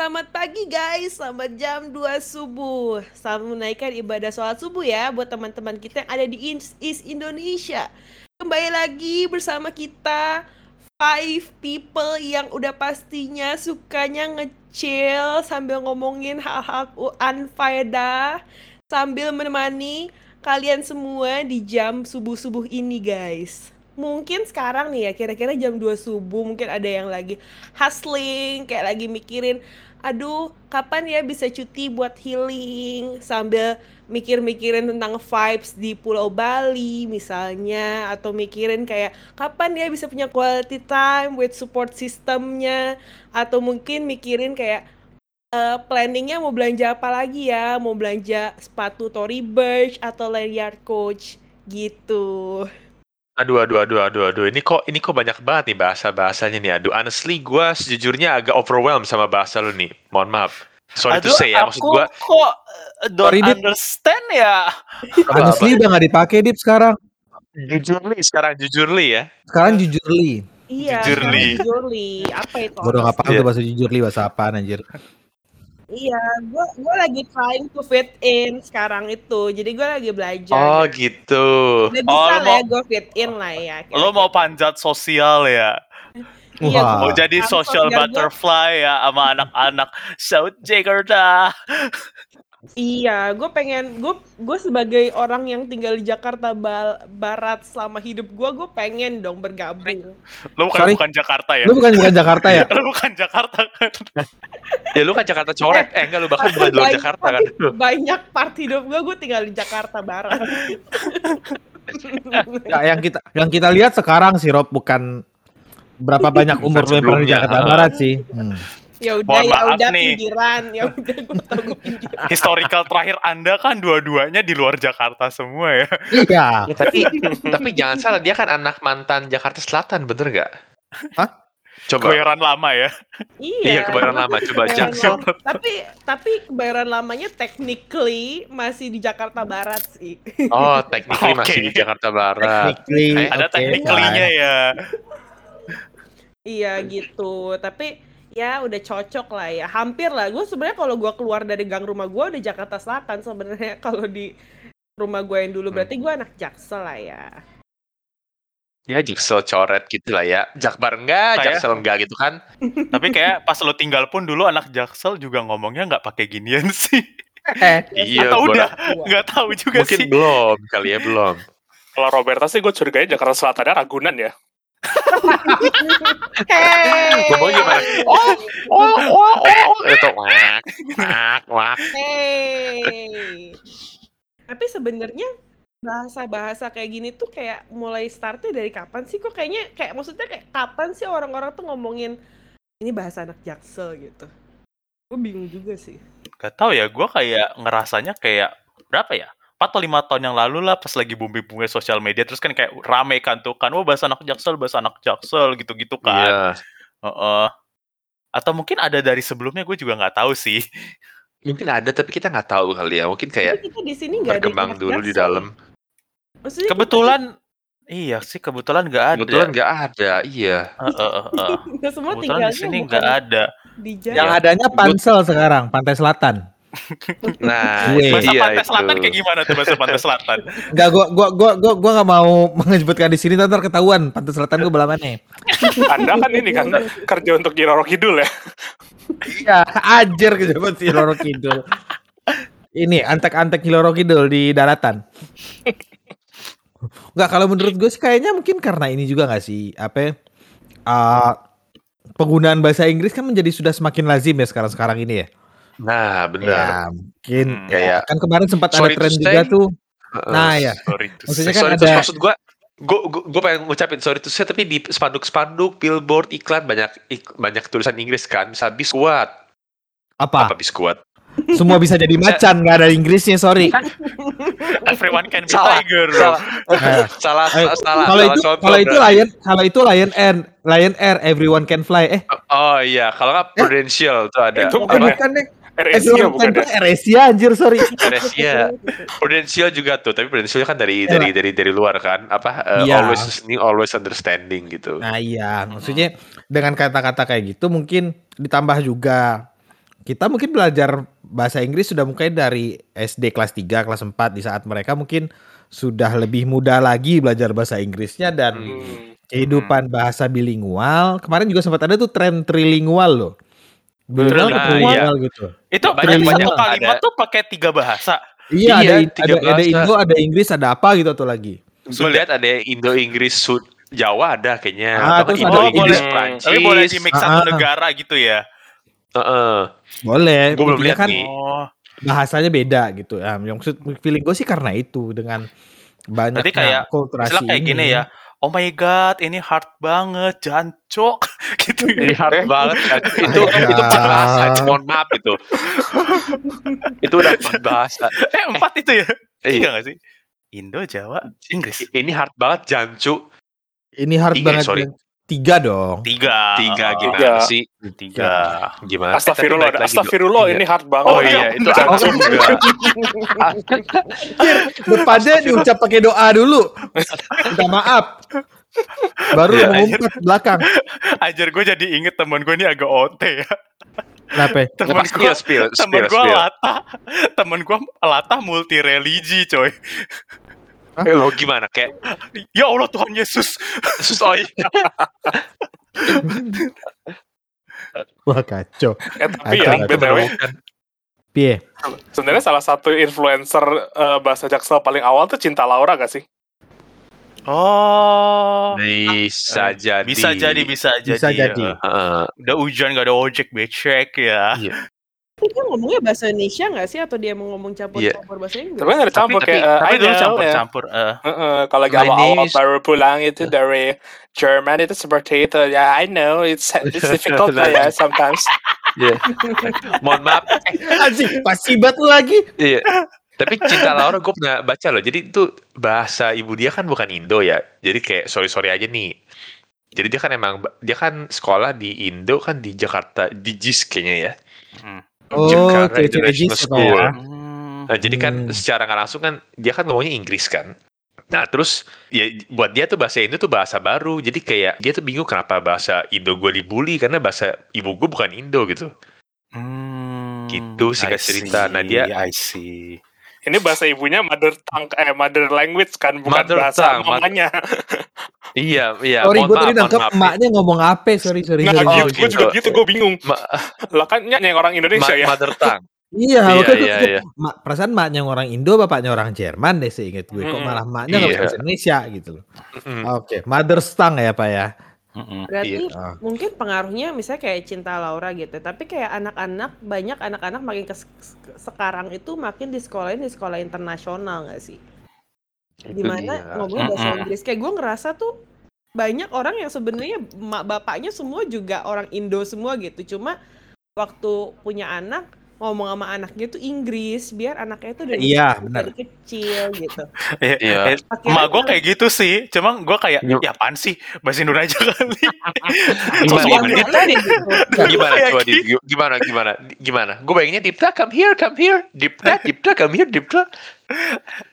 Selamat pagi guys, selamat jam 2 subuh. Selamat menaikkan ibadah sholat subuh ya buat teman-teman kita yang ada di East Indonesia. Kembali lagi bersama kita five people yang udah pastinya sukanya ngechill sambil ngomongin hal-hal unfaedah sambil menemani kalian semua di jam subuh-subuh ini guys mungkin sekarang nih ya kira-kira jam 2 subuh mungkin ada yang lagi hustling kayak lagi mikirin aduh kapan ya bisa cuti buat healing? Sambil mikir-mikirin tentang vibes di Pulau Bali misalnya. Atau mikirin kayak kapan ya bisa punya quality time with support systemnya? Atau mungkin mikirin kayak uh, planningnya mau belanja apa lagi ya? Mau belanja sepatu Tory Burch atau Lanyard Coach gitu. Aduh, aduh, aduh, aduh, aduh. Ini kok, ini kok banyak banget nih bahasa bahasanya nih. Aduh, honestly, gue sejujurnya agak overwhelmed sama bahasa lu nih. Mohon maaf. Sorry aduh, to say ya, maksud gue. kok eh, don't Sorry, understand ya. Honestly udah gak dipakai Dip sekarang. Jujur li, sekarang jujur li ya. Sekarang jujur li. Iya, jujur li. Jujur li. Apa itu? Gue udah gak paham tuh bahasa jujur li, bahasa apaan anjir. Iya, gue gue lagi trying to fit in sekarang itu. Jadi gue lagi belajar. Oh gitu. Udah bisa oh, lah ya gue fit in lah ya. Kira -kira. Lo mau panjat sosial ya? Iya, mau jadi social butterfly ya sama anak-anak South Jakarta. Iya, gue pengen gue gue sebagai orang yang tinggal di Jakarta Bal Barat selama hidup gue, gue pengen dong bergabung. Lu bukan Sorry. bukan Jakarta ya? Lu bukan bukan Jakarta ya? lu bukan Jakarta kan? ya lu kan Jakarta coret, eh, eh enggak lu bahkan bukan luar Jakarta kan? Banyak part hidup gue, gue tinggal di Jakarta Barat. ya, yang kita yang kita lihat sekarang sih Rob bukan berapa banyak umur lu yang pernah di Jakarta Barat sih. Hmm ya udah ya udah pinggiran ya udah gue tau gue pinggiran historical terakhir anda kan dua-duanya di luar Jakarta semua ya iya ya, tapi tapi jangan salah dia kan anak mantan Jakarta Selatan bener gak Hah? Coba. Kebayoran lama ya. Iya. iya kebayoran lama coba Jaksel. tapi tapi kebayoran lamanya technically masih di Jakarta Barat sih. Oh, technically okay. masih di Jakarta Barat. Technically. Ada okay. technically-nya ya. Iya gitu. Tapi ya udah cocok lah ya. Hampir lah. Gue sebenarnya kalau gue keluar dari gang rumah gue udah Jakarta Selatan sebenarnya. Kalau di rumah gue yang dulu berarti gue anak Jaksel lah ya. Ya Jaksel coret gitu lah ya. Jakbar enggak kayak, Jaksel enggak gitu kan. Tapi kayak pas lo tinggal pun dulu anak Jaksel juga ngomongnya nggak pakai ginian sih. Iya atau udah nggak tahu juga mungkin sih. belum kali ya belum. Kalau Roberta sih gue curiganya Jakarta Selatan Ragunan ya hey. Ngomong gimana? Oh, oh, oh, oh. Itu wak, wak, wak. Hey. Tapi sebenarnya bahasa-bahasa kayak gini tuh kayak mulai startnya dari kapan sih? Kok kayaknya kayak maksudnya kayak kapan sih orang-orang tuh ngomongin ini bahasa anak jaksel gitu? Gue bingung juga sih. Gak tau ya, gue kayak ngerasanya kayak berapa ya? 4 atau 5 tahun yang lalu lah pas lagi booming-booming sosial media terus kan kayak rame kan tuh kan oh bahasa anak jaksel bahasa anak jaksel gitu-gitu kan. Yeah. uh -uh. atau mungkin ada dari sebelumnya gue juga nggak tahu sih. Mungkin ada tapi kita nggak tahu kali ya. Mungkin kayak kita di sini gak berkembang dulu di dalam. Maksudnya kebetulan kita... iya sih kebetulan nggak ada. Kebetulan nggak ada iya. Uh, uh, uh, uh. semua kebetulan di sini nggak ada. yang adanya pansel sekarang pantai selatan Nah, bahasa iya pantai selatan kayak gimana tuh bahasa pantai selatan? Enggak, gua gua gua gua gua gak mau menyebutkan di sini ntar ketahuan pantai selatan gua mana. Anda kan ini kan kerja untuk Roro Kidul ya. Iya, ajar kerja buat Roro Kidul. Ini antek-antek Roro Kidul di daratan. Enggak, kalau menurut gue sih kayaknya mungkin karena ini juga gak sih apa uh, penggunaan bahasa Inggris kan menjadi sudah semakin lazim ya sekarang-sekarang ini ya. Nah, benar. Ya, mungkin. Hmm, kayak kan kemarin sempat ada tren juga tuh. Nah, ya. Maksudnya kan sorry ada maksud gua gue gue pengen ngucapin sorry to say tapi di spanduk-spanduk billboard iklan banyak ik, banyak tulisan Inggris kan misal biskuat apa? Apa biskuat semua bisa jadi macan nggak ada Inggrisnya sorry. Everyone can be salah, tiger salah. Salah eh, salah kalau itu kalau itu lion kalau itu lion air lion air everyone can fly. Eh. Oh, oh iya kalau nggak prudential eh, tuh ada. Itu bukan deh Asia bukan ya? Eresia anjir sorry. Eresia. Prudential juga tuh, tapi Prudential kan dari dari dari dari luar kan, apa uh, Iya. always listening, always understanding gitu. Nah iya, maksudnya dengan kata-kata kayak gitu mungkin ditambah juga kita mungkin belajar bahasa Inggris sudah mungkin dari SD kelas 3, kelas 4 di saat mereka mungkin sudah lebih mudah lagi belajar bahasa Inggrisnya dan Hmm. kehidupan bahasa bilingual. Kemarin juga sempat ada tuh tren trilingual loh. Bilingual Nah, trilingual gitu. Itu Banyak- satu banyak kalimat ada. tuh pakai tiga bahasa. Iya, Iya, ada, tiga ada, ada. Indo, ada Inggris, ada apa gitu tuh lagi. Gue lihat ada Indo Inggris Sud Jawa ada kayaknya, Ah, atau Indo Inggris boleh. Prancis. Tapi boleh di mix satu Ah, ah. negara gitu ya. Heeh. Boleh. Gua belum lihat kan nih. Oh. bahasanya beda gitu. Ya, yang maksud feeling gue sih karena itu dengan banyak kayak, kulturasi kayak ini. gini ya. Oh my god, ini hard banget, jancok. gitu Ini ya. hard banget kan. Itu Oh itu empat God. bahasa. Mohon maaf itu. itu udah empat bahasa. Eh, empat itu ya? Eh, Iya gak sih? Indo, Jawa, Inggris. Ini hard banget jancu. Ini hard Tiga, banget. sorry. Tiga dong. Tiga. Tiga Oh, gimana Tiga. sih? Tiga. Gimana? Astagfirullah, Eh, lagi, astagfirullah ini hard banget. Oh iya, itu jancu juga. Depannya diucap pakai doa dulu. Minta maaf. Baru Iya, mengumpat belakang. Anjir gue jadi inget temen gue ini agak OT ya. Kenapa? Temen Spill, gue spill, temen gue latah. Temen gue latah multi religi coy. Eh, lo gimana? Kayak Ya Allah Tuhan Yesus. sus oh iya. Wah kacau. Eh, tapi Itu- ya, BTW, Piye? sebenarnya salah satu influencer eh, bahasa Jaksel paling awal tuh Cinta Laura gak sih? Oh. Bisa jadi. Bisa jadi, bisa jadi. Bisa jadi. Heeh. Udah hujan gak ada ojek becek ya. Iya. Dia ngomongnya bahasa Indonesia nggak sih atau dia mau ngomong campur-campur bahasa Inggris? Tapi kan ada campur Tapi- kayak eh, Tapi dulu ya. campur-campur. eh. Heeh, kalau lagi My awal-awal is- baru pulang itu dari Jerman itu seperti itu ya I know it's it's difficult lah ya sometimes Iya. Mohon maaf. Anjing, pasti batu lagi. Iya. Tapi Cinta Laura gue pernah baca loh. Jadi itu bahasa ibu dia kan bukan Indo ya. Jadi kayak sorry sorry aja nih. Jadi dia kan emang dia kan sekolah di Indo kan di Jakarta di JIS kayaknya ya. Hmm. Oh, Jakarta cewek-cewek International School. ya? Nah, jadi kan Hmm. secara nggak langsung kan dia kan ngomongnya Inggris kan. Nah terus ya buat dia tuh bahasa Indo tuh bahasa baru. Jadi kayak dia tuh bingung kenapa bahasa Indo gue dibully karena bahasa ibu gue bukan Indo gitu. Hmm, Gitu I cerita. Nah, dia- I see. Ini bahasa ibunya mother tongue eh mother language kan bukan Mother bahasa tongue, mother- mamanya Iya iya. Sorry, gue tadi nangkep emaknya ngomong apa? Sorry, sorry. nggak sorry. Oh, gitu, gue gitu. juga gitu gue bingung Ma- lah kan nyanyi orang Indonesia ma- ya Mother tongue. Iya, Iya, iya, iya. Ma- perasaan maknya orang Indo, bapaknya orang Jerman deh seinget gue. Kok Mm-mm. malah maknya nggak Iya. bahasa Indonesia gitu loh. Mm. Oke, mother's tongue ya Pak ya. Berarti Iya. mungkin pengaruhnya misalnya kayak cinta Laura gitu. Tapi kayak anak-anak banyak anak-anak makin ke sekarang itu makin di sekolah di sekolah internasional nggak sih? Itu Di mana dia. ngomongnya bahasa. Inggris. Kayak gue ngerasa tuh banyak orang yang sebenarnya mak bapaknya semua juga orang Indo semua gitu. Cuma waktu punya anak ngomong sama anaknya tuh Inggris biar anaknya tuh dari, Iya, dari benar. kecil gitu. Iya. Akhirnya Emak gue kayak gitu sih, cuma gue kayak, Yuk. ya apaan sih, bahasa Indonesia kali. Gimana, Sosok gimana? Dipta nih. gimana Kayak coba gitu. di, gimana gimana gimana gue bayanginnya Dipta come here come here Dipta Dipta come here Dipta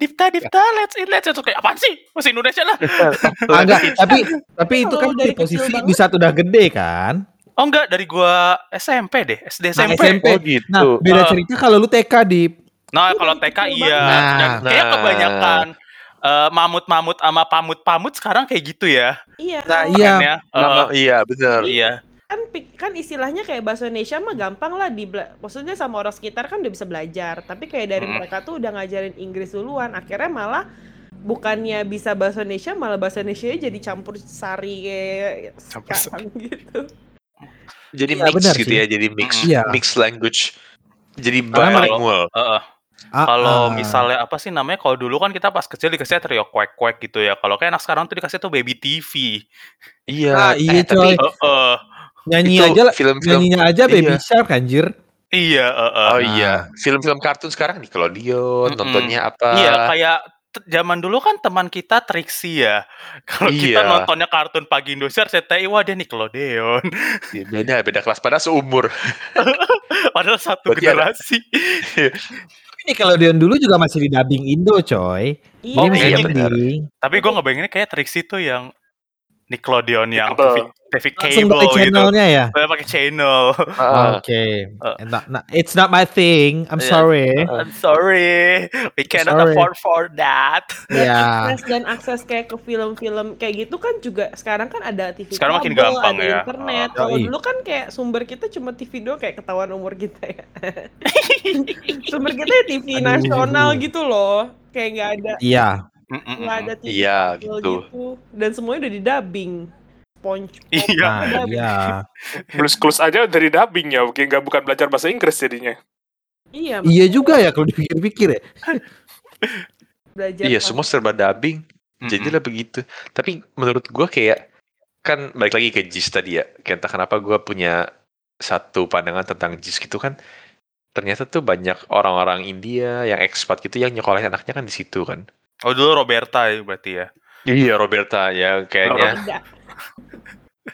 Dipta, Dipta, let's in, let's in. Kayak, apaan sih, bahasa Indonesia lah. Ah, enggak, tapi tapi itu kan dari di posisi kecil di saat udah gede kan. Oh enggak, dari gua SMP deh, SD Nah, SMP. SMP. oh gitu Nah, beda cerita kalau lu TK di Nah, Iya, kalau TK kecil iya. Dan Nah. kayak kebanyakan eh, mamut-mamut sama pamut-pamut sekarang kayak gitu ya. Iya. Nah, Kan iya. ya. Nama, iya benar iya. kan kan istilahnya kayak bahasa Indonesia mah gampang lah di maksudnya sama orang sekitar kan udah bisa belajar tapi kayak dari Hmm. mereka tuh udah ngajarin Inggris duluan akhirnya malah bukannya bisa bahasa Indonesia malah bahasa Indonesia jadi campur sari kayak Campur sekarang gitu jadi Iya, mix benar gitu sih. ya jadi mix Iya. mix language jadi bilingual. Ah, Kalau ah. misalnya apa sih namanya? Kalau dulu kan kita pas kecil dikasih trio kuek kuek gitu ya. Kalau kayak anak sekarang tuh dikasih tuh baby TV. iya Ah, iya, eh, tapi coy. Eh, eh. nyanyi Itu aja lah, film-film- nyanyinya aja Baby iya. Shark anjir. Iya, eh, eh. oh iya film-film kartun sekarang Nickelodeon Mm-mm. nontonnya apa Iya, kayak zaman dulu kan teman kita Trixie ya. Kalau kita Iya. nontonnya kartun pagi Indosiar, RCTI, wah dia Nickelodeon. Ya, beda beda kelas pada seumur. Padahal satu Berarti ada- generasi. Ini kalau Dion dulu juga masih di dubbing Indo, coy. Iya, Ini masih iya, yang benar. mending. Tapi gue ngebayanginnya kayak Trixie tuh yang Nickelodeon yang Cable. TV, TV Langsung cable pakai gitu. channelnya ya. Saya pakai channel. Ah, Oke. Uh. Not- not- it's not my thing. I'm Yeah. sorry. I'm sorry, we cannot Sorry. afford for that. Ya. akses dan akses kayak ke film-film kayak gitu kan juga sekarang kan ada TV Sekarang makin kabel, gampang ada ya. internet. Ah, Kalau yoi. dulu kan kayak sumber kita cuma TV doang kayak ketahuan umur kita ya. sumber kita ya TV Aduh. nasional gitu loh. Kayak nggak ada Iya. Nggak ada TV Iya, gitu. gitu. Dan semuanya udah di dubbing. SpongeBob. Iya. Nah, iya. Blues Clues aja dari dubbing ya, mungkin nggak bukan belajar bahasa Inggris jadinya. Iya, Iya juga ya kalau dipikir-pikir ya. belajar Iya, semua serba dubbing. Jadilah begitu. Tapi menurut gua kayak kan balik lagi ke JIS tadi ya. Kayak entah kenapa gua punya satu pandangan tentang JIS gitu kan. Ternyata tuh banyak orang-orang India yang ekspat gitu yang nyekolahin anaknya kan di situ kan. Oh dulu Roberta ya berarti ya. Iya, Roberta ya kayaknya.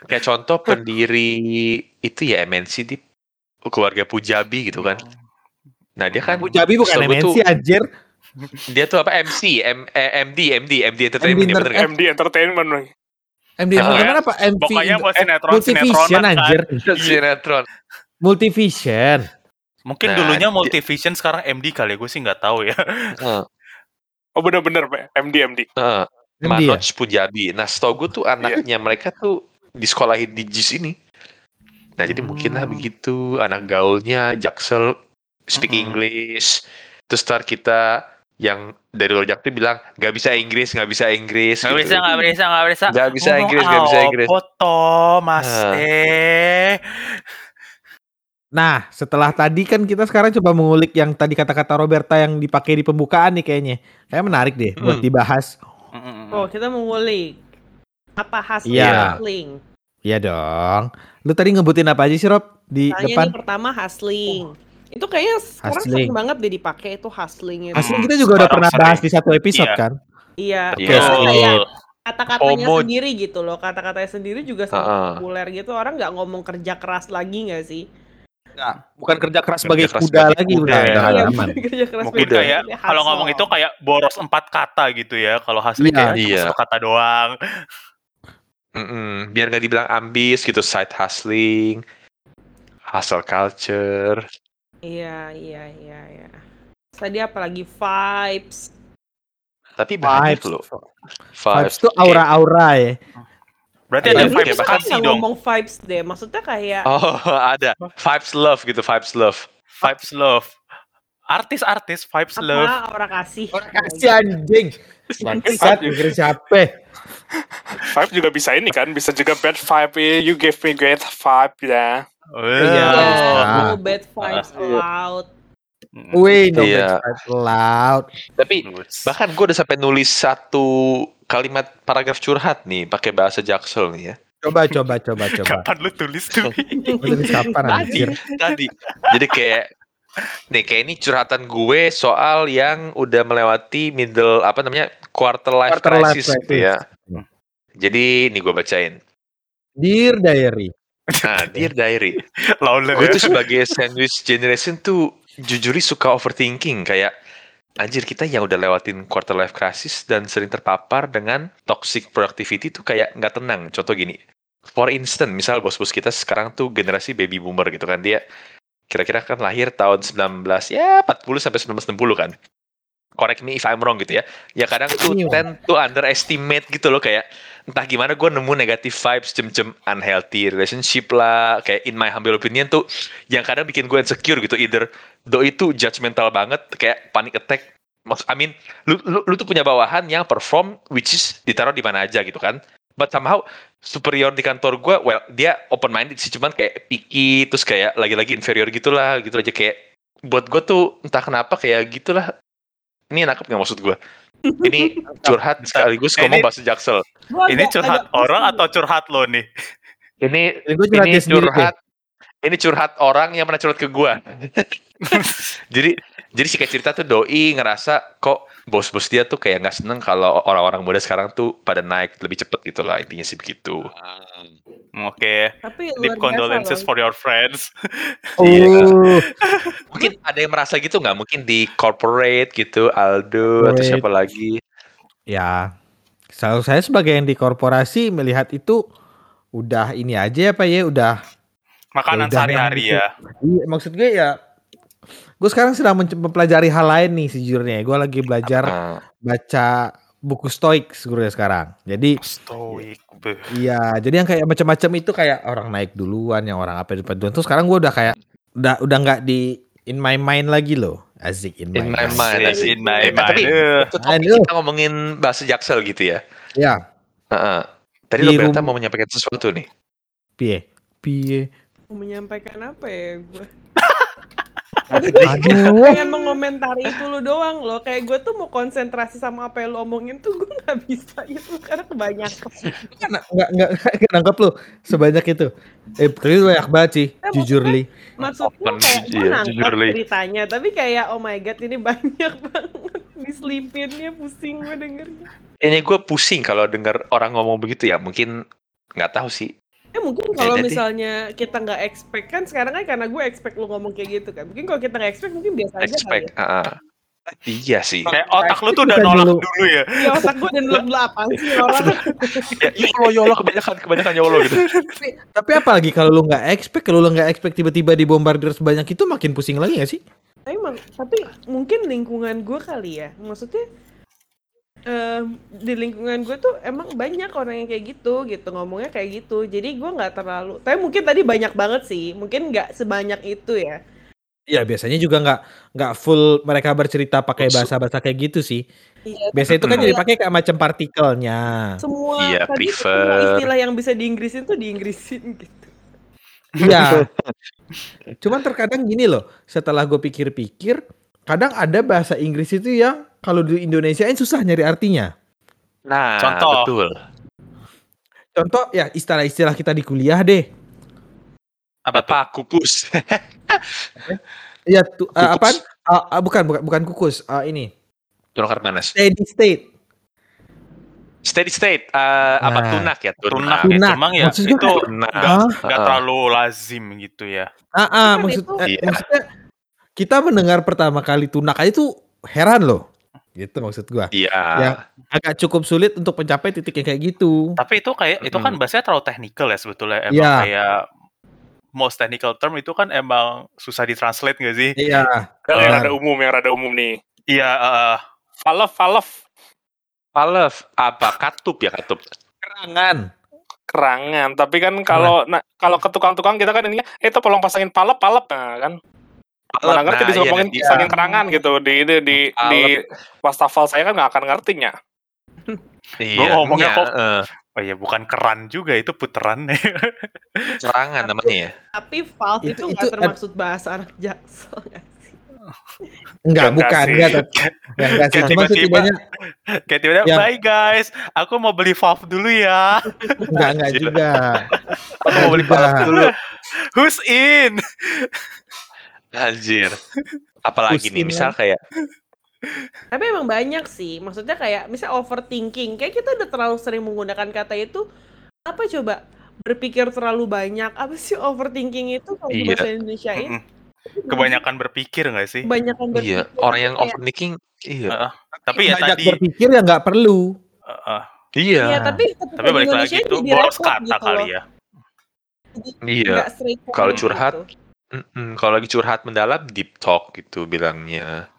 Kayak contoh pendiri itu ya MNC di keluarga Pujabi gitu kan. Nah, dia kan Pujabi bukan MNC tuh- anjir. dia tuh apa MC, M, eh, MD, MD, MD Entertainment ya MD bener kan? MD Entertainment. Bang. MD. Entertainment apa? MV Pokoknya buat eh, sinetron Multivision sinetronan kan. anjir. Sinetron. Multivision. Mungkin Nah, dulunya dia- Multivision sekarang MD kali ya, gue sih nggak tahu ya. Oh bener-bener, Pak. MD, MD. Heeh. MD ya? Manoj Pujabi. Nah, setahu gue tuh anaknya mereka tuh disekolahin di JIS ini. Nah, jadi mungkin lah Hmm. begitu anak gaulnya Jaksel speak Mm-mm. English. Terus ntar kita yang dari luar Jaksel bilang nggak bisa Inggris, nggak bisa Inggris. Nggak gitu. bisa, nggak bisa, nggak bisa. Nggak bisa Inggris, nggak bisa Inggris. Apa toh, Mas Ah. eh. Nah, setelah tadi kan kita sekarang coba mengulik yang tadi kata-kata Roberta yang dipakai di pembukaan nih kayaknya. Kayak menarik deh buat Hmm. dibahas. Oh, kita mengulik apa hasil Iya. hustling. Iya dong. Lu tadi ngebutin apa aja sih Rob di Tanya depan? nih pertama hustling. Itu kayaknya sekarang Hustling. sering banget deh dipakai itu hustling itu. Hmm, kita juga udah pernah sering. bahas di satu episode Iya. kan. Iya, Iya. karena Betul. kayak kata-katanya FOMO. sendiri gitu loh. Kata-katanya sendiri juga sangat Ha-ha. populer gitu. Orang nggak ngomong kerja keras lagi nggak sih? Bukan kerja keras Kerja sebagai keras kuda sebagai lagi kuda udah, ya. udah Iya, aman. kerja keras Mungkin kayak kalau ngomong itu kayak boros empat kata gitu ya. Kalau hasilnya Iya. Iya. satu kata doang. Mm-mm. Biar nggak dibilang ambis gitu, side hustling, hustle culture. Iya, iya, iya, iya. Tadi apalagi vibes. Tapi banyak Vibes. loh. Vibes tuh aura-aura ya. Berarti Iya, ada iya, vibes kan nggak dong. ngomong vibes deh. Maksudnya kayak Oh, ada. Vibes love gitu, vibes love. Vibes love. Artis-artis vibes love. apa orang kasih. Orang kasih anjing. Bangsat Inggris siapa? Vibe juga bisa ini kan, bisa juga bad vibe. eh, You give me great vibe ya. Iya. Oh, Ah. no bad vibes allowed. Wih, no Iya. bad vibes loud. Tapi bahkan gue udah sampai nulis satu kalimat paragraf curhat nih pakai bahasa Jaksel nih ya. Coba, coba, coba, coba. Kapan lu tulis tuh? Tulis kapan Tadi, anjir? tadi. Jadi kayak nih kayak ini curhatan gue soal yang udah melewati middle apa namanya quarter life Quarter life crisis, gitu crisis. ya. Jadi ini gue bacain. Dear Diary. Nah, Dear Diary. Lawler gue ya. tuh sebagai sandwich generation tuh jujur suka overthinking kayak anjir kita yang udah lewatin quarter life crisis dan sering terpapar dengan toxic productivity tuh kayak nggak tenang. Contoh gini, for instance, misal bos-bos kita sekarang tuh generasi baby boomer gitu kan dia kira-kira kan lahir tahun 19 ya 40 sampai 1960 kan. Correct me if I'm wrong gitu ya. Ya kadang tuh Iya. tend to underestimate gitu loh kayak entah gimana gue nemu negative vibes cem-cem unhealthy relationship lah kayak in my humble opinion tuh yang kadang bikin gue insecure gitu either do itu judgmental banget kayak panic attack. Maksud, I mean lu, lu, lu tuh punya bawahan yang perform which is ditaruh di mana aja gitu kan. But somehow superior di kantor gue well dia open minded sih cuman kayak picky terus kayak lagi-lagi inferior gitulah gitu aja. Kayak buat gue tuh entah kenapa kayak gitulah. Ini nangkep nggak maksud gue ini curhat sekaligus Ini- ngomong bahasa jaksel. Ini curhat agak orang atau curhat lo nih? ini Ini curhat ini curhat orang yang pernah curhat ke gua jadi jadi singkat cerita tuh doi ngerasa kok bos-bos dia tuh kayak nggak seneng kalau orang-orang muda sekarang tuh pada naik lebih cepet gitu lah intinya sih begitu. Oke. Tapi Deep condolences loh. for your friends. Iya. Oh, Mungkin ada yang merasa gitu nggak? Mungkin di corporate gitu, Aldo atau Corporate. siapa lagi? ya. Selalu saya sebagai yang di korporasi melihat itu udah ini aja ya Pak ya, udah Makanan udah sehari-hari gitu. ya. Iya, maksud gue ya gue sekarang sedang mempelajari hal lain nih sejujurnya. Gue lagi belajar Ah, baca buku stoik sebenarnya sekarang. Jadi Stoik. beh. iya, jadi yang kayak macam-macam itu kayak orang naik duluan, yang orang apa depan duluan. Terus sekarang gue udah kayak udah udah nggak di in my mind lagi loh. Asik in my In my mind. mind, Asik, in my Eh, tapi mind. Eh. itu topik kita ngomongin bahasa jaksel gitu ya. Ya, Heeh. Tadi Di lo Berta mau menyampaikan sesuatu nih. piye? Piye? Mau menyampaikan apa ya gue? Aduh. pengen mengomentari itu lu doang loh kayak gue tuh mau konsentrasi sama apa yang lu omongin tuh gue nggak bisa gitu karena kebanyakan Nggak nggak nggak nggak nangkep lu sebanyak itu. Eh, tapi lu banyak banget sih, Eh, jujur li. maksudnya kayak gue iya, nangkep jujur, Li. ceritanya tapi kayak oh my god ini banyak banget diselipinnya pusing gue dengernya Ini gue pusing kalau dengar orang ngomong begitu ya. Mungkin nggak tahu sih. Eh mungkin kalau misalnya kita nggak expect kan sekarang kan karena gue expect lu ngomong kayak gitu kan mungkin kalau kita nggak expect mungkin biasa aja kali Expect. ah. Iya sih. Kayak otak lu tuh udah nolak dulu. dulu ya. ya. ya otak gue dan belum apaan sih orang ya, yolo yolo kebanyakan kebanyakan yolo gitu. Tapi, tapi apalagi kalau lu nggak expect, kalau lu nggak expect tiba-tiba dibombardir sebanyak itu makin pusing lagi gak sih? emang- tapi mungkin lingkungan gue kali ya maksudnya em, di lingkungan gue tuh emang banyak orang yang kayak gitu gitu ngomongnya kayak gitu jadi gue nggak terlalu tapi mungkin tadi banyak banget sih mungkin nggak sebanyak itu ya Iya biasanya juga nggak nggak full mereka bercerita pakai bahasa-bahasa kayak gitu sih. Iya, Biasanya itu kan jadi pakai kayak macam partikelnya. semua Iya, prefer. semua istilah yang bisa diinggrisin tuh diinggrisin gitu Iya. Cuman terkadang gini loh, setelah gue pikir-pikir, kadang ada bahasa Inggris itu yang kalau di Indonesiain susah nyari artinya. Nah, Contoh. betul. Contoh ya istilah-istilah kita di kuliah deh. Apa? Apa kukus? Iya, tu, Kukus. apaan? Ah, ah, bukan, bukan, bukan kukus. Ah, ini Tunak manas. steady state. Steady state. eh, apa Nah. tunak ya? Tunak Tunak. cuma ya Maksud gue itu Tunak. nggak nggak Ah. terlalu lazim gitu ya. Ah, ah, Kan maksud, eh, Iya. maksudnya kita mendengar pertama kali tunak aja tuh heran loh. Gitu maksud gua. Iya. Ya. Agak cukup sulit untuk mencapai titik yang kayak gitu. Tapi itu kayak itu kan bahasanya terlalu technical ya sebetulnya. Emang Iya. kayak most technical term itu kan emang susah ditranslate gak sih? Iya. yang Benar. rada umum, yang rada umum nih. Iya, eh, Falaf, falaf, Palef. Apa? Katup ya katup. Kerangan. kerangan. Tapi kan kalau nah, kalau ke tukang-tukang kita kan ini, eh itu tolong pasangin palep, palep, nah kan. Mana ngerti Nah, disuruh iya, ngomongin iya. pasangin kerangan gitu di di di, di wastafel saya kan nggak akan ngertinya. Iya. Gua ngomongnya iya, kok- eh, oh iya bukan keran juga itu puteran. serangan namanya ya. tapi valve Itu- itu termaksud bahasa anak jaksel Enggak, Enggak bukan, sih. enggak. tapi- Ya, enggak sih. Kayak Cuma tiba-tiba- setidaknya Kayak tiba-tiba, Yang- bye guys, aku mau beli valve dulu ya. enggak, enggak juga. Aku mau beli palef dulu. Who's in? Anjir. Apalagi nih, Pusing misal kayak tapi emang banyak sih maksudnya kayak misal overthinking kayak kita udah terlalu sering menggunakan kata itu apa coba berpikir terlalu banyak apa sih overthinking itu kalau Iya. bahasa Indonesia ini Mm-mm. Kebanyakan berpikir gak sih? kebanyakan berpikir iya, orang yang kayak- overthinking iya. Tapi ya banyak tadi, berpikir ya enggak perlu. eh, eh, Iya. Iya, tapi tapi balik Indonesia lagi itu boros repot kata gitu kali ya. Iya. nggak Kalau curhat, gitu. Mm-mm, kalau lagi curhat mendalam deep talk gitu bilangnya.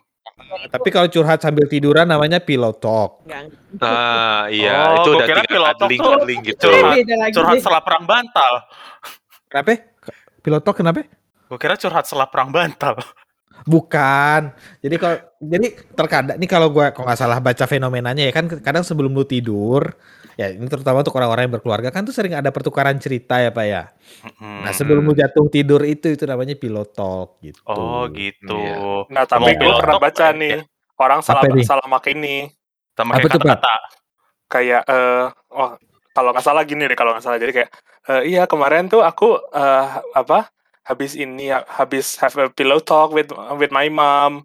Tapi kalau curhat sambil tiduran namanya pillow talk. Nah, iya, Oh, itu gua udah kira tinggal pilot talk tuh gitu. curhat. Itu beda lagi Curhat deh. setelah perang bantal. Kenapa? Pillow talk kenapa? Gue kira curhat setelah perang bantal. Bukan. Jadi kalau jadi terkadang nih kalau gua kalau nggak salah baca fenomenanya ya kan kadang sebelum lu tidur ya ini terutama untuk orang-orang yang berkeluarga kan tuh sering ada pertukaran cerita ya Pak ya. Mm-mm. Nah, sebelum lu jatuh tidur itu itu namanya pillow talk gitu. Oh gitu. Iya. Nah, tapi Ngomong gue pernah pilot baca nih ya. orang salah Apa nih? salah make ini Sama Apa kayak kata-kata. kayak eh oh kalau nggak salah gini deh kalau nggak salah jadi kayak eh, iya kemarin tuh aku eh, apa habis ini habis have a pillow talk with with my mom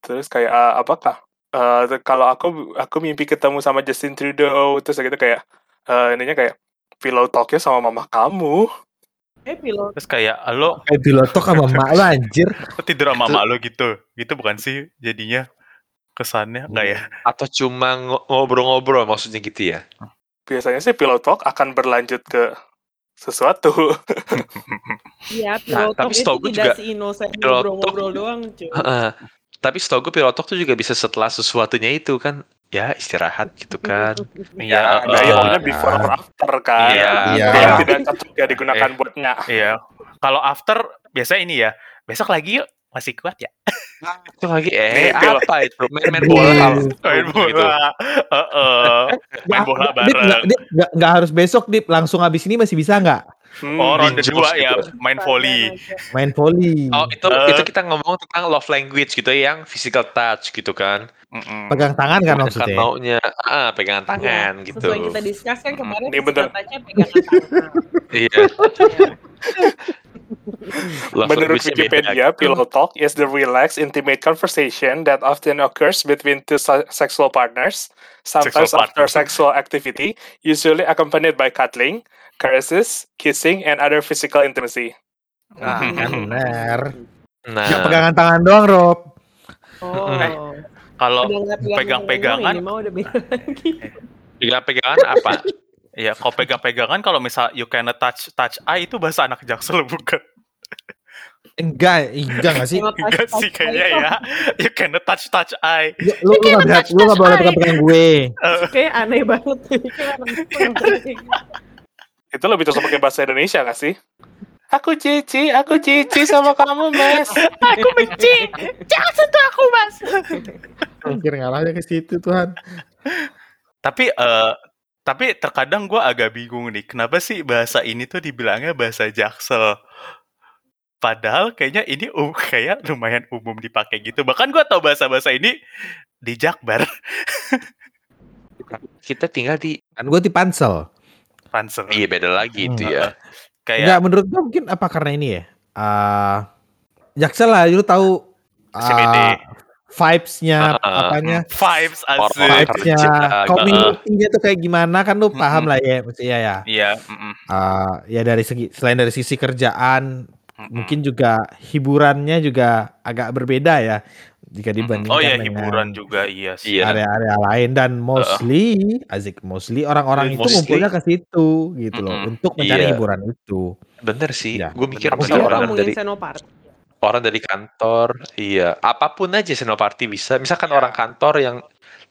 terus kayak uh, apakah uh, kalau aku aku mimpi ketemu sama Justin Trudeau terus gitu kayak uh, ininya kayak pillow talknya sama mama kamu Eh pilot. Terus kayak lo Kayak pilotok sama mak lu anjir. lo tidur sama mak lo gitu. Gitu bukan sih jadinya kesannya enggak ya? Atau cuma ngo- ngobrol-ngobrol maksudnya gitu ya? biasanya sih pillow talk akan berlanjut ke sesuatu Iya, Nah, pilot tapi itu tidak juga pilot ngobrol-ngobrol doang, cuy. Heeh. Tapi setahu gue pilotok tuh juga bisa setelah sesuatunya itu kan ya istirahat gitu kan. Iya, ada eh, yang namanya before or after kan Iya. Iya. yang tidak cocok ya digunakan Eh. buatnya Iya. Kalau after biasa ini ya. Besok lagi yuk. Masih kuat ya? Itu lagi eh Nih, apa itu? Main-main Iya. bola kalau Main gitu. bola. Heeh. Main bola bareng. Nggak- nggak harus besok, Dip. Langsung habis ini masih bisa nggak? Hmm, Oh, ronde dua gitu. ya. Main volley. Main volley. Oh itu Eh. itu kita ngomong tentang love language gitu yang physical touch gitu kan. Mm-mm. Pegang tangan kan maksudnya. maunya ah pegangan tangan Iya, gitu. Sesuai yang kita discuss kan kemarin Ini bener. katanya pegangan tangan. Iya. Iya. Menurut Wikipedia, gitu. pillow talk is the relaxed, intimate conversation that often occurs between two se- sexual partners, sometimes Sexual after partners. sexual activity, usually accompanied by cuddling, caresses, kissing, and other physical intimacy. Nah, benar. Nah, Nggak pegangan tangan doang, Rob. Oh. Eh, Kalau pegang-pegangan- pegangan-pegangan apa? ya kalau pegang-pegangan kalau misal you cannot touch touch eye itu bahasa anak jaksel bukan? Enggak, enggak enggak sih. Enggak sih kayaknya ya. You cannot touch touch eye. Lu lu bisa, lu nggak boleh pegang-pegang gue. Kayak aneh banget. Itu lebih cocok pakai bahasa Indonesia nggak sih? Aku cici, aku cici sama kamu, Mas. Aku benci. Jangan sentuh aku, Mas. Mikir ngalahnya ke situ Tuhan. Tapi eh tapi terkadang gue agak bingung nih, kenapa sih bahasa ini tuh dibilangnya bahasa jaksel? Padahal kayaknya ini um, kayak lumayan umum dipakai gitu. Bahkan gue tau bahasa-bahasa ini di Jakbar, Kita tinggal di Kan gue di Pansel. Pansel. iya beda lagi itu ya. Kayak Enggak, menurut gue mungkin apa karena ini ya? Ah, Jaksel lah, lu tahu ah, CBD. vibes-nya, Ah, apanya, vibes asik. vibes-nya, kerja, community-nya tuh kayak gimana kan lu paham lah ya, maksudnya ya. Iya, mm-mm, Ah, ya dari segi selain dari sisi kerjaan, mm-mm. mungkin juga hiburannya juga agak berbeda ya jika dibandingkan Oh iya dengan hiburan juga iya sih. Iya. area-area lain dan mostly Azik mostly orang-orang itu Mostly. ngumpulnya ke situ gitu loh Mm-mm. untuk mencari Iya. hiburan itu. Bener sih. Ya, Gue mikir Kalau orang dari Senopart. orang dari kantor, iya, apa pun aja senoparty bisa. Misalkan orang kantor yang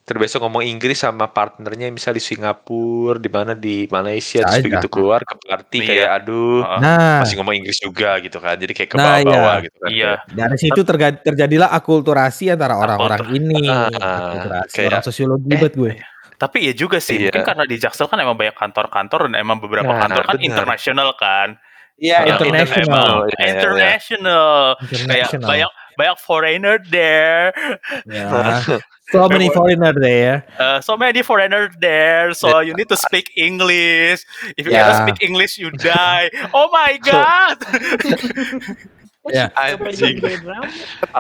terbiasa ngomong Inggris sama partnernya, misal di Singapura, di mana di Malaysia, terus begitu keluar ke party Iya. kayak aduh. Nah, masih ngomong Inggris juga gitu kan. Jadi kayak ke Nah, bawah-bawah iya. gitu kan. Iya. dari situ terjadilah akulturasi antara orang-orang ini. Ah, Akulturasi kayak- orang sosiologi eh, buat gue. Tapi ya juga sih, Iya. mungkin karena di Jaksel kan emang banyak kantor-kantor dan emang beberapa Nah, kantor kan benar. internasional kan. Iya, Yang international. emang Iya, iya, iya. international. Kayak International. banyak banyak foreigner there. Ya. So many foreigner there. Uh, so many foreigner there. So you need to speak English. If you Yeah. cannot speak English, you die. Oh my god. Ya. Tapi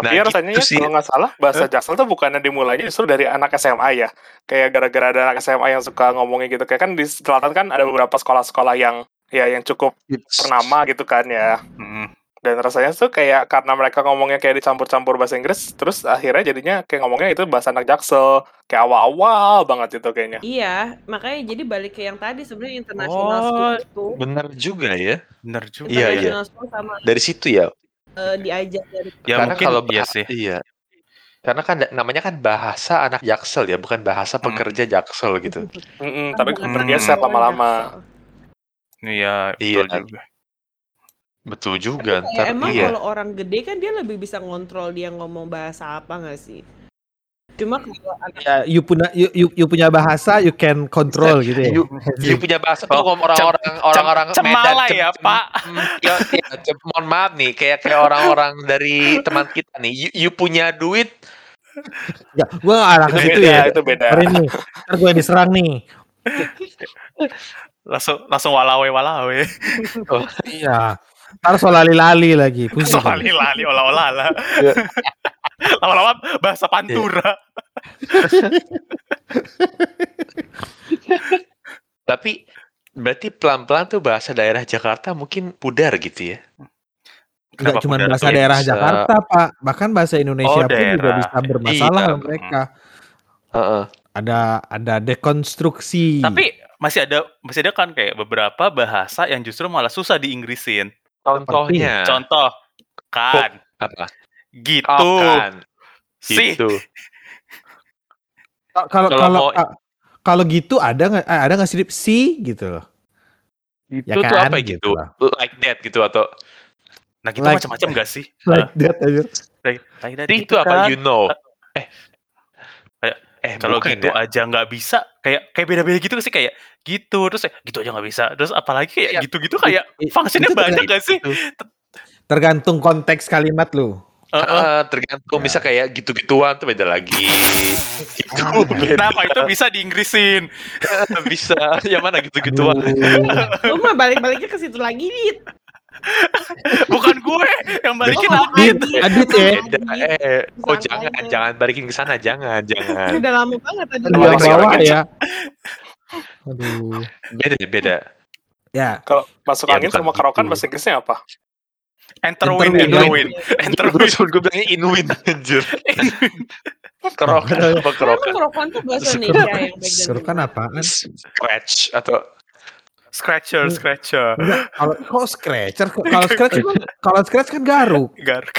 Nah, rasanya gitu ya, kalau nggak salah bahasa Jaksel tuh bukannya dimulainya justru dari anak SMA ya. Kayak gara-gara ada anak SMA yang suka ngomongnya gitu. Kayak kan di selatan kan ada beberapa sekolah-sekolah yang ya yang cukup ternama gitu kan ya. Mm, Dan rasanya tuh kayak karena mereka ngomongnya kayak dicampur-campur bahasa Inggris, terus akhirnya jadinya kayak ngomongnya itu bahasa anak Jaksel. Kayak awal-awal banget itu kayaknya. Iya, makanya jadi balik ke yang tadi sebenarnya international Oh, school itu. Bener juga ya. bener juga. Iya, iya. International school sama Dari situ ya. eh, diajak dari Ya Karena mungkin kalau iya sih. Iya. Karena kan namanya kan bahasa anak Jaksel ya, bukan bahasa Hmm. pekerja Jaksel gitu. Mm-mm, tapi Bukan bergeser lama-lama. Iya, Iya. betul juga. Betul juga. Kayak Ntar, emang iya. kalau orang gede kan dia lebih bisa ngontrol dia ngomong bahasa apa nggak sih? Cuma kalau anak Ya, you punya you, you, you punya bahasa, you can control gitu ya. You, you punya bahasa tuh Oh, ngomong orang-orang orang-orang Cem- cemala Medan, ya, cem- Pak. cem- Iya, iya, cem- mohon maaf nih, kayak kayak orang-orang dari teman kita nih. You, you punya duit, Ya, gue gak arah ke Itu situ ya. itu beda. Sorry nih, ntar gue diserang nih. Langsung langsung walawe walawe. Iya. Ntar solali-lali lagi. Pusing. Lali-lali olah-olah lah. Iya. Lama-lama bahasa pantura. Tapi berarti pelan-pelan tuh bahasa daerah Jakarta mungkin pudar gitu ya. Enggak Kenapa cuma bahasa daerah Bisa- Jakarta, Pak. Bahkan bahasa Indonesia Oh, pun juga daerah. bisa bermasalah Iya. sama mereka. Heeh. Ada ada dekonstruksi. Tapi masih ada masih ada kan kayak beberapa bahasa yang justru malah susah diinggrisin. Contohnya Contoh kan apa? gitu. Oh, kan. Sih. Gitu. kalau kalau kalau gitu ada nggak eh, ada nggak sih si gitu loh. Itu Ya tuh kan, apa gitu gitu? lah. Like that gitu atau Nah, gitu Like- macam-macam gak sih? Like that aja. Like, like that itu gitu apa kan. you know? Eh. Eh, Kalau bukan gitu ya? aja nggak bisa, kayak kayak beda-beda gitu sih kayak gitu terus kayak, gitu aja nggak bisa. Terus apalagi kayak Ya, gitu-gitu kayak i- fungsinya itu banyak gak sih? Tergantung konteks kalimat lu. Heeh. Ah, tergantung bisa kayak gitu-gituan tuh beda lagi. itu beda. Kenapa itu bisa diinggrisin? bisa. Yang mana gitu-gituan? Lu mah balik-baliknya ke situ lagi, Dit. Bukan gue yang balikin Oh, Adit. Adit. Ya. Beda. Eh, oh jangan, aja. jangan balikin ke sana, jangan, jangan. Udah lama banget tadi. Bawah aja. ya. Aduh. Beda, beda. Ya, Kalau masuk Ya, angin sama kerokan gitu. bahasa Inggrisnya apa? Enter win, win, enter win. win, enter Gue win. gue bilangnya inwin anjir. kerokan apa kerokan? kerokan tuh bahasa Indonesia yang baik dan seru kan benar. apaan? Scratch atau Scratcher, scratcher. Enggak, kalau kok scratcher kalau scratch kan kalau scratch kan garuk Garuk.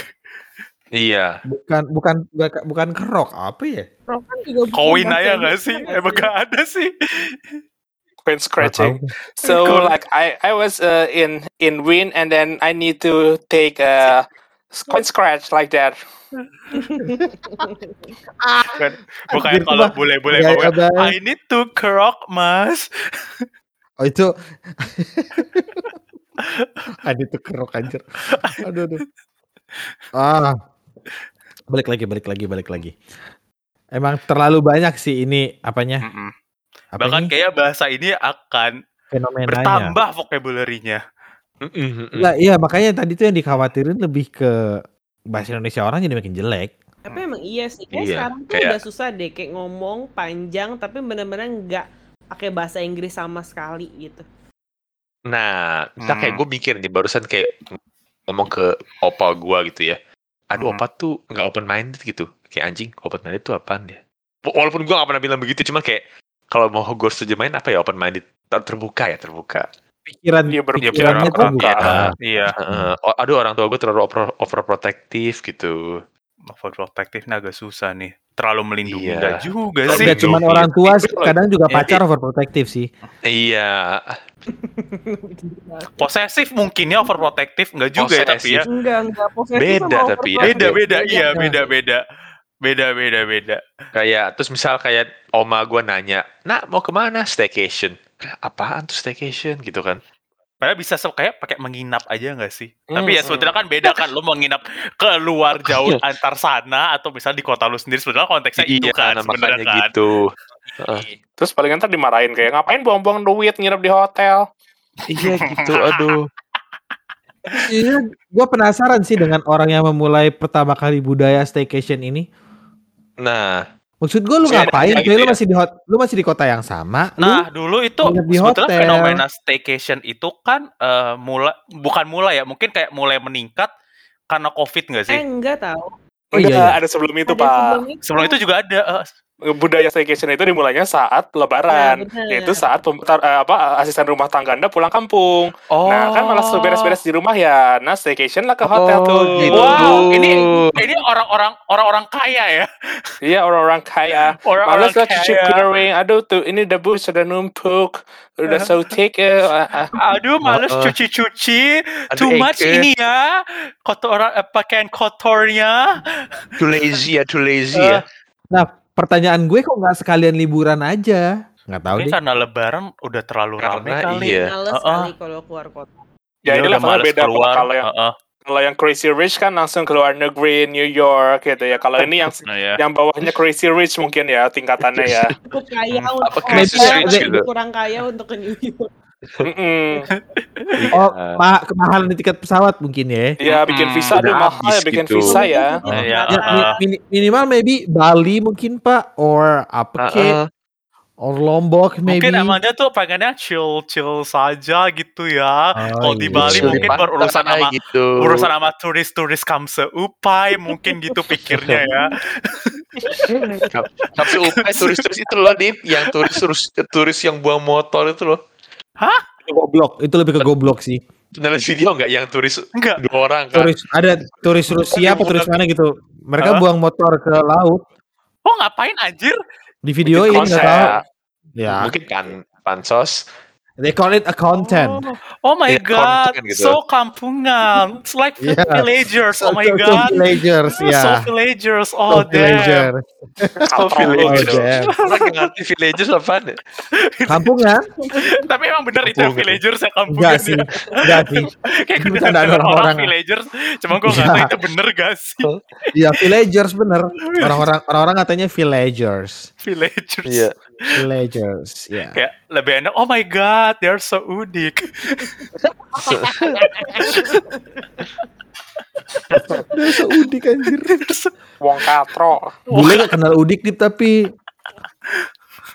iya. bukan bukan bukan, bukan kerok apa ya Kerokan juga bukan Koin aja gak Indonesia sih? nggak Emang gak ada sih. Coin Nggak scratching. So like I I was uh, in in win and then I need to take a coin scratch like that. Kan, Anjir, kalau Gaya ngomong, banget. I need to kerok, mas. oh itu ada itu kerok anjir. Aduh aduh. Ah. Balik lagi balik lagi balik lagi. Emang terlalu banyak sih ini apanya? Mm-mm. apa Bahkan ini? kayak bahasa ini akan fenomenanya. bertambah vocabulary-nya. Lah, iya makanya tadi tuh yang dikhawatirin lebih ke bahasa Indonesia orang jadi makin jelek. Tapi emang iya sih. Kayak Iya, sekarang tuh kayak- udah susah deh kayak ngomong panjang tapi bener-bener nggak pakai bahasa Inggris sama sekali gitu. Nah, misal kayak Hmm. gue mikir nih barusan kayak ngomong ke opa gua gitu ya. Aduh, Hmm. opa tuh nggak open minded gitu. Kayak anjing, open minded tuh apaan ya? Walaupun gua gak pernah bilang begitu, cuman kayak kalau mau gue setuju main apa ya open minded? Ter- Terbuka ya, terbuka. pikiran ber- pikirannya iya, tuh terbuka. buka. Iya. Heeh. Oh, aduh, orang tua gue terlalu over, overprotective gitu. Overprotective agak susah nih. Terlalu melindungi Iya. enggak juga sih. Enggak cuma orang tua sih, kadang juga Ya, pacar overprotective sih. Iya, Posesif mungkin ya overprotective enggak juga ya tapi ya. Enggak, enggak posesif Beda sama tapi ya. Beda beda iya Beda. beda beda. Beda beda beda. kayak terus misal kayak oma gue nanya, nak mau ke mana staycation? Apaan tuh staycation gitu kan? Padahal bisa se- kayak pakai menginap aja nggak sih? Hmm, Tapi ya hmm. sebetulnya kan beda kan lu menginap keluar jauh antar sana atau misal di kota lu sendiri sebenarnya konteksnya itu iya, kan nah, sebenarnya kan. gitu. Terus paling ntar dimarahin kayak ngapain buang-buang duit nginep di hotel. Iya gitu, aduh. Iya, gue penasaran sih dengan orang yang memulai pertama kali budaya staycation ini. Nah, Maksud gue lu ngapain? gitu lu ya. masih di hot, lu masih di kota yang sama. Nah, dulu itu di sebetulnya hotel. fenomena staycation itu kan eh, mulai bukan mulai ya, mungkin kayak mulai meningkat karena Covid nggak Eh sih? enggak tahu. Oh iya, Udah iya. ada sebelum itu, Ada Pak. sebelum itu. Sebelum itu juga ada eh, budaya staycation itu dimulainya saat lebaran. Ya, benar. Yaitu saat pem- tar- eh, apa asisten rumah tangga Anda pulang kampung. oh. Nah, kan malah beres-beres di rumah ya. Nah, staycation lah ke hotel Oh, tuh. gitu. Wow, ini ini orang-orang orang-orang kaya ya. Iya, orang-orang kaya. Orang-orang Males lah cuci piring. Aduh tuh, ini debu sudah numpuk. Udah sautik ya. Ah, ah. Aduh, males cuci-cuci. Too much eh, ini ya. Kotor eh, pakaian kotornya. too lazy ya, too lazy Eh, ya. Nah, pertanyaan gue kok nggak sekalian liburan aja? Nggak tahu deh. karena lebaran udah terlalu rame kali. iya. Males Heeh. kali kalau keluar kota. Ya, Dia ini udah levelnya males beda, keluar. Kalau yang- Heeh. Kalau yang Crazy Rich kan langsung keluar negeri, New York gitu ya. Kalau ini yang Nah, ya. yang bawahnya Crazy Rich mungkin ya tingkatannya ya. Cukup kaya Hmm. untuk Apa hotel, rich gitu? kurang kaya untuk ke New York. Mm-mm. Oh, Iya. ma kemahalan di tiket pesawat mungkin ya. Ya bikin Mm-mm. visa Udah tuh mahal ya bikin gitu. visa ya. Oh. Iya, Ya, mi- ah. mini- minimal maybe Bali mungkin Pak or apa Heeh. kek or Lombok maybe. Mungkin emang dia tuh pengennya chill-chill saja gitu ya. Oh, Kalau di iya. Bali Chill di mungkin pantai berurusan sama gitu. urusan sama turis-turis kamseupai mungkin gitu pikirnya ya. Tapi upai turis-turis itu loh, Dip, yang turis turis turis yang buang motor itu loh. Itu goblok, itu lebih ke goblok sih. Pernah lihat video nggak yang turis Enggak. dua orang kan? Turis ada turis Rusia apa turis mana gitu. Mereka Hah? buang motor ke laut, Oh ngapain anjir? di videoin Konser. nggak tahu. Ya, Mungkin kan pansos. They call it a content. Oh, oh my Iya, god, gitu. so kampungan. It's like Yeah. villagers. Oh my So- so god. villagers, So ya. villagers. So Oh damn. villagers. Oh, Oh, villagers. damn. Orang ngerti villagers apaan ya? Kampungan? Tapi emang bener itu yang villagers ya kampungan. Enggak sih, enggak sih. Kayak gue dengar orang, orang-orang. villagers. Cuma gue nggak tahu Iya. itu bener gak sih Iya, villagers bener. Orang-orang orang-orang katanya villagers. villagers. Iya. Villagers, ya. Kayak lebih enak. Oh my god, they're so udik. Udah seudik anjir. Wong katro. Bule gak kenal udik Dip tapi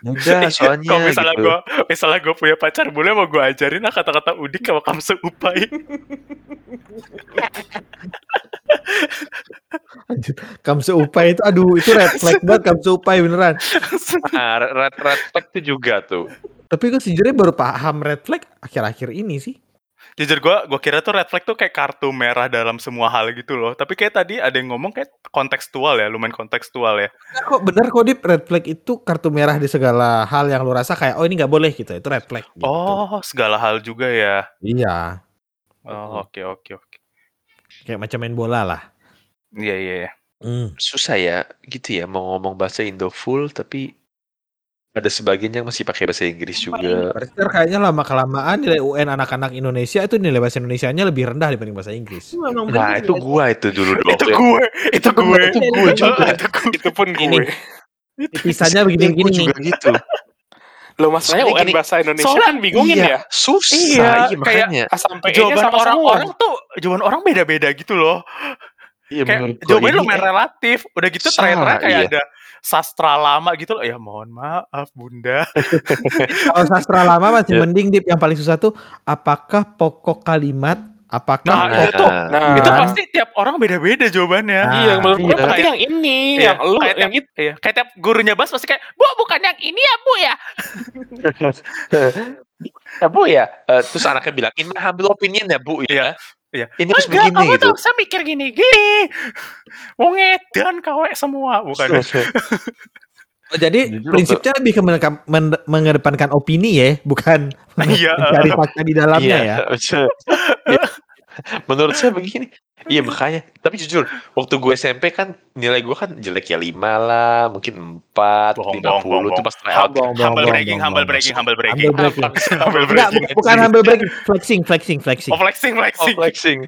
Udah, soalnya Kalau misalnya gitu. gue misalnya gue punya pacar boleh mau gue ajarin lah kata-kata udik sama kamu seupai. anjir, Kamse Upai itu aduh itu red flag banget Kamse Upai beneran. Nah, red, red flag itu juga tuh. Tapi gue sejujurnya baru paham red flag akhir-akhir ini sih. Jujur gue, gue kira tuh red flag tuh kayak kartu merah dalam semua hal gitu loh. Tapi kayak tadi ada yang ngomong kayak kontekstual ya, lumayan kontekstual ya. Bener kok bener kok Dip red flag itu kartu merah di segala hal yang lu rasa kayak oh ini nggak boleh gitu itu red flag. Gitu. Oh, segala hal juga ya. iya Oh, oke oke oke. kayak macam main bola lah. Iya iya. iya. Hmm. Susah ya, gitu ya, mau ngomong bahasa Indo full, tapi ada sebagian yang masih pakai bahasa Inggris juga. Berarti ntar kayaknya lama kelamaan nilai UN anak-anak Indonesia itu nilai bahasa Indonesianya lebih rendah dibanding bahasa Inggris. Memang Nah, itu gua itu dulu dulu. Itu gue, itu gue, Itu gue juga. itu gue. Itu pun Ini. gue. Tipisannya Gua begini-begini juga gitu. Lo masalahnya Soalnya UN gini, bahasa Indonesia soalnya- kan bingungin iya, ya. Susah, Iya, iya, kayak makanya. Sampai Jawaban orang-orang tuh, jawaban orang beda-beda gitu loh. Iya, Kayak menurut gua jawabannya lumayan relatif. Udah gitu terakhir-terakhir kayak iya. ada sastra lama gitu loh. Ya mohon maaf bunda. Kalau sastra lama masih Ya. mending Dip yang paling susah tuh apakah pokok kalimat apakah Nah, Nah, itu, Nah, itu pasti tiap orang beda-beda jawabannya. Nah, iya, menurut gue iya. berarti yang ini, Iya, yang lu, kayak yang tiap, iya, kayak tiap gurunya Bas pasti kayak, Bu bukan yang ini ya Bu ya. Ya, Bu ya. Eh, terus anaknya bilang, ini ambil opinion ya, Bu ya. Iya. Ini harus Enggak, begini kamu gitu. tuh saya mikir gini, gini. Wong edan kawe semua, bukan. Oh, jadi Jujur, prinsipnya lebih ke mengedepankan opini ya, bukan Iya. mencari fakta di dalamnya ya. betul. Menurut saya begini. Iya makanya. Tapi jujur, waktu gue SMP kan nilai gue kan jelek ya 5 lah, mungkin 4, Bohong, 50 bohong, bohong, itu pas tryout. Humble bohong, humble bragging, humble bragging. Humble bu- bukan humble bragging, flexing, flexing, flexing. Oh, flexing, Oh, flexing. flexing.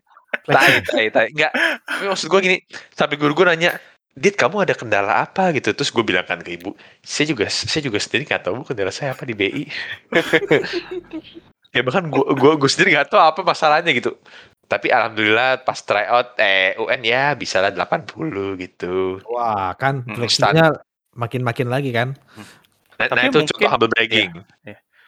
Tai, tai, tai. Enggak. Tapi maksud gue gini, sampai guru gue nanya, Dit, kamu ada kendala apa gitu? Terus gue bilang kan ke ibu, saya juga saya juga sendiri nggak tahu bu kendala saya apa di BI. ya bahkan gue gue gue sendiri nggak tahu apa masalahnya gitu. Tapi alhamdulillah pas tryout eh UN ya bisa lah 80 gitu. Wah, kan flexingnya makin-makin lagi kan. Nah, Tapi nah itu mungkin- contoh humble bragging.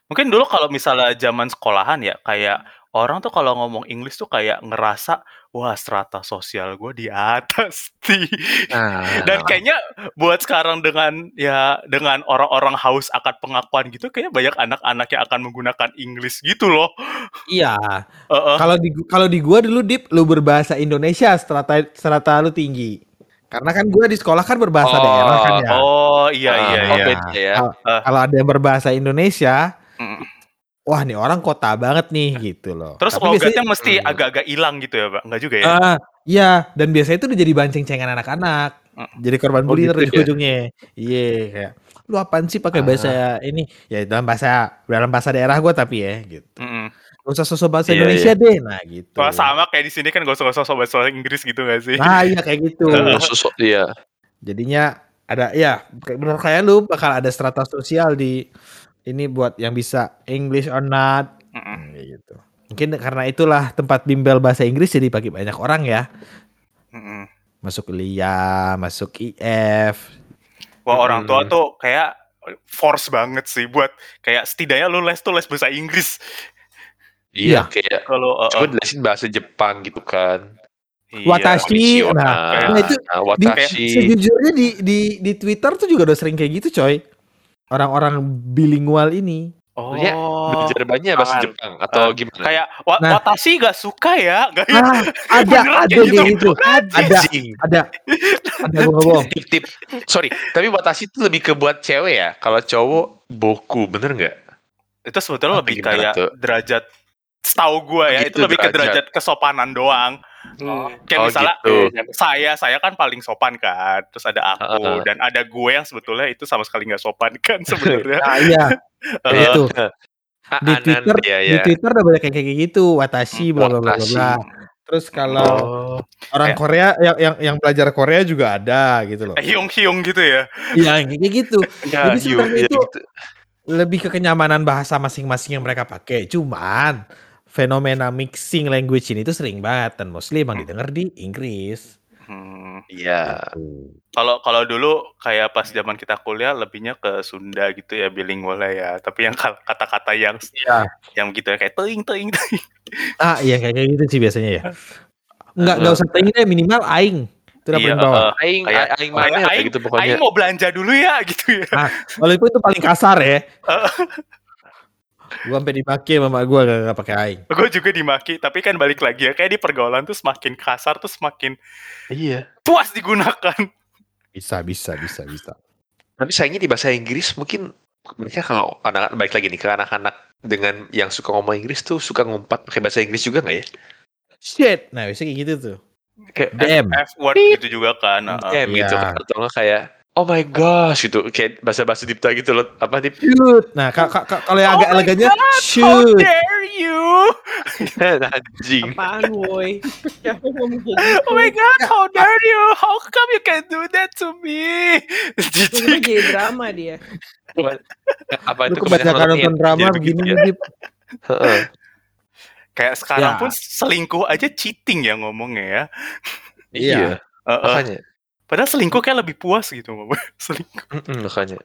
Mungkin dulu kalau misalnya zaman sekolahan ya, kayak orang tuh kalau ngomong Inggris tuh kayak ngerasa, wah strata sosial gue di atas nih. Nah, Dan kayaknya buat sekarang dengan ya dengan orang-orang haus akan pengakuan gitu, kayaknya banyak anak-anak yang akan menggunakan Inggris gitu loh. Iya. Heeh. Kalau di kalau di gua dulu Dip lu berbahasa Indonesia strata strata lu tinggi. Karena kan gua di sekolah kan berbahasa Oh, daerah kan ya. Oh iya Ah, iya oh, iya. beda ya. Kalau- Eh. Kalau ada yang berbahasa Indonesia, Mm. Wah nih orang kota banget nih gitu loh. Terus Tapi logatnya biasanya- mesti Hmm. agak-agak hilang gitu ya, Pak? Enggak juga ya? Ah, iya, dan biasanya itu udah jadi banceng-cengan anak-anak. Mm. Jadi korban Oh, bully gitu terus di ya? ujungnya. Iya, kayak lu apaan sih pakai bahasa ini? Ya dalam bahasa dalam bahasa daerah gua tapi ya gitu. Mm-mm. Gak usah sosok bahasa Iya, Indonesia deh. Nah, gitu. Wah, sama kayak di sini kan gak usah usah bahasa Inggris gitu gak sih? Nah, iya kayak gitu. Sosok dia. Jadinya ada ya kayak bener kayak lu bakal ada strata sosial di ini buat yang bisa English or not kayak gitu. Mungkin karena itulah tempat bimbel bahasa Inggris jadi bagi banyak orang ya. Mm-mm. Masuk LIA, masuk IF. Wah orang tua Mm. tuh kayak force banget sih buat kayak setidaknya lu les tuh les bahasa Inggris. Iya, Iya. kayak Kalau uh, coba uh, jelasin bahasa Jepang gitu kan. iya. Watashi, Konnichiwa. nah, nah, itu Nah, di, watashi. sejujurnya di, di di Twitter tuh juga udah sering kayak gitu coy. Orang-orang bilingual ini. Oh. Maksudnya Belajar banyak bahasa Tangan. Jepang atau Ah, gimana? Kayak wa Nah. watashi gak suka ya, gak ya? Ah, ada ada gitu. gitu. Ada ada ada gue ngomong. Tip-tip. Sorry, tapi watashi itu lebih ke buat cewek ya. Kalau cowok boku, bener nggak? Itu sebetulnya lebih kayak tuh? derajat setahu gue ya, Gitu, itu lebih ke derajat. derajat kesopanan doang. Hmm. Kayak Oh, misalnya gitu. saya saya kan paling sopan kan, terus ada aku Heeh. dan ada gue yang sebetulnya itu sama sekali nggak sopan kan sebenarnya. Nah, iya, Eh, itu. Ah, Di Twitter, iya, di iya. Twitter udah banyak yang kayak gitu, watashi bla bla bla. Terus kalau Oh, orang Kayak- Korea yang yang yang belajar Korea juga ada gitu loh. eh, hiung-hiung gitu ya. Iya, yang kayak gitu. ya, Jadi sebenarnya ya, itu gitu. lebih ke kenyamanan bahasa masing-masing yang mereka pakai. Cuman fenomena mixing language ini tuh sering banget dan mostly emang Hmm. didengar di Inggris. Hmm. Iya. Kalau kalau dulu kayak pas zaman kita kuliah lebihnya ke Sunda gitu ya bilingual ya. Tapi yang kal- kata-kata yang Iya. yang gitu ya kayak teing teing teing. Ah, iya kayak kayak gitu sih biasanya ya. Enggak enggak usah tinggi deh, minimal aing. Itu udah Iya, paling bawah. eh, Aing, Kayak- aing mana kayak aing- gitu pokoknya. Aing mau belanja dulu ya gitu ya. Walaupun itu paling kasar ya. Gua sampai dimaki sama mak gua gak, pakai aing. Gue juga dimaki, tapi kan balik lagi ya kayak di pergaulan tuh semakin kasar tuh semakin Iya. puas digunakan. Bisa, bisa, bisa, bisa. Tapi sayangnya di bahasa Inggris mungkin mereka kalau anak baik lagi nih ke anak-anak dengan yang suka ngomong Inggris tuh suka ngumpat pakai bahasa Inggris juga nggak ya? Shit. Nah, biasanya kayak gitu tuh. Kayak Damn. F word gitu juga kan. heeh. M gitu Iya. atau kayak oh my gosh gitu kayak bahasa-bahasa dipta gitu loh apa dip Shoot. Nah, ka- ka- ka- kalau yang Oh agak elegannya God, How shoot. dare you? anjing Apaan woi? Gitu? Oh my god, how dare you? How come you can do that to me? Itu Jijik. jadi drama dia. apa itu kebanyakan nonton drama begini begitu ya. Dip. Heeh. Kayak sekarang Ya. pun selingkuh aja cheating ya ngomongnya ya. iya Iya. Heeh. makanya Padahal selingkuh kayak lebih puas gitu. Selingkuh. Mm-mm, makanya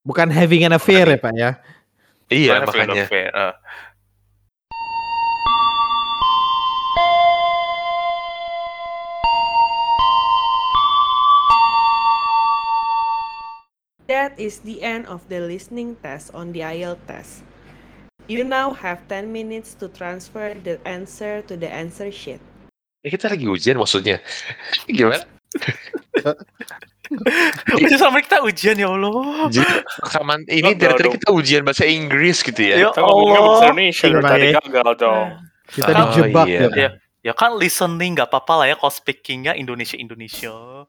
Bukan having an affair ya, Pak ya. iya fair makanya eh. That is the end of the listening test on the IELTS test. You now have 10 minutes to transfer the answer to the answer sheet. Ya, kita lagi ujian maksudnya gimana Udah sama kita ujian ya Allah. jadi rekaman ini Oh, dari tadi kita ujian bahasa Inggris gitu ya Ya bahasa Allah. Indonesia tadi ya. gagal dong. Kita Oh, dijebak iya. ya. Ya, ya kan listening nggak apa-apa lah ya kalau speakingnya Indonesia Indonesia.